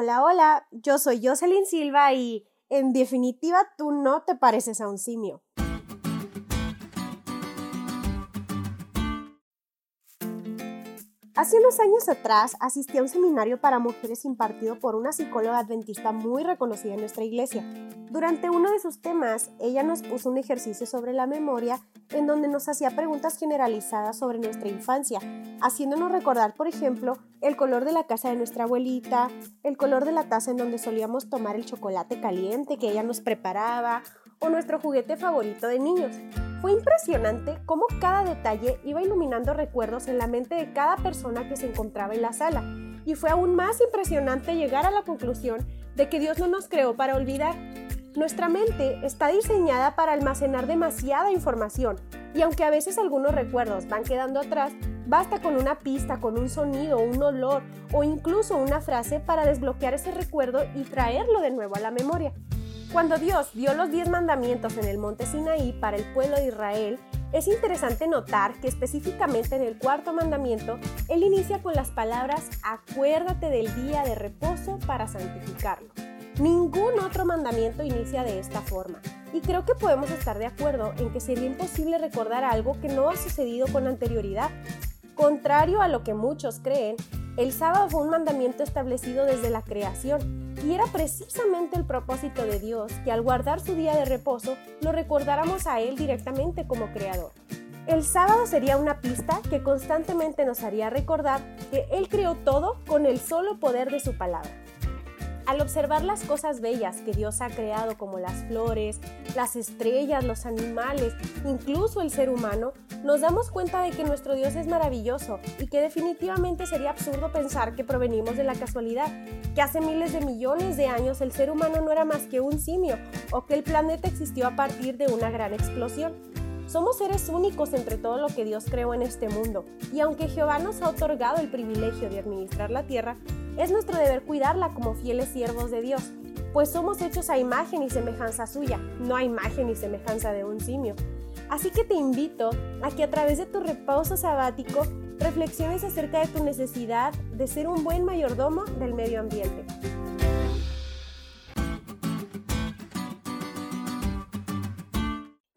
Hola, hola, yo soy Jocelyn Silva y, en definitiva, tú no te pareces a un simio. Hace unos años atrás asistí a un seminario para mujeres impartido por una psicóloga adventista muy reconocida en nuestra iglesia. Durante uno de sus temas, ella nos puso un ejercicio sobre la memoria en donde nos hacía preguntas generalizadas sobre nuestra infancia, haciéndonos recordar, por ejemplo, el color de la casa de nuestra abuelita, el color de la taza en donde solíamos tomar el chocolate caliente que ella nos preparaba, o nuestro juguete favorito de niños. Fue impresionante cómo cada detalle iba iluminando recuerdos en la mente de cada persona que se encontraba en la sala. Y fue aún más impresionante llegar a la conclusión de que Dios no nos creó para olvidar. Nuestra mente está diseñada para almacenar demasiada información y aunque a veces algunos recuerdos van quedando atrás, basta con una pista, con un sonido, un olor o incluso una frase para desbloquear ese recuerdo y traerlo de nuevo a la memoria. Cuando Dios dio los diez mandamientos en el monte Sinaí para el pueblo de Israel, es interesante notar que específicamente en el cuarto mandamiento, Él inicia con las palabras acuérdate del día de reposo para santificarlo. Ningún otro mandamiento inicia de esta forma. Y creo que podemos estar de acuerdo en que sería imposible recordar algo que no ha sucedido con anterioridad. Contrario a lo que muchos creen, el sábado fue un mandamiento establecido desde la creación y era precisamente el propósito de Dios que al guardar su día de reposo lo recordáramos a Él directamente como creador. El sábado sería una pista que constantemente nos haría recordar que Él creó todo con el solo poder de su palabra. Al observar las cosas bellas que Dios ha creado como las flores, las estrellas, los animales, incluso el ser humano, nos damos cuenta de que nuestro Dios es maravilloso y que definitivamente sería absurdo pensar que provenimos de la casualidad, que hace miles de millones de años el ser humano no era más que un simio o que el planeta existió a partir de una gran explosión. Somos seres únicos entre todo lo que Dios creó en este mundo, y aunque Jehová nos ha otorgado el privilegio de administrar la tierra, es nuestro deber cuidarla como fieles siervos de Dios, pues somos hechos a imagen y semejanza suya, no a imagen y semejanza de un simio. Así que te invito a que a través de tu reposo sabático reflexiones acerca de tu necesidad de ser un buen mayordomo del medio ambiente.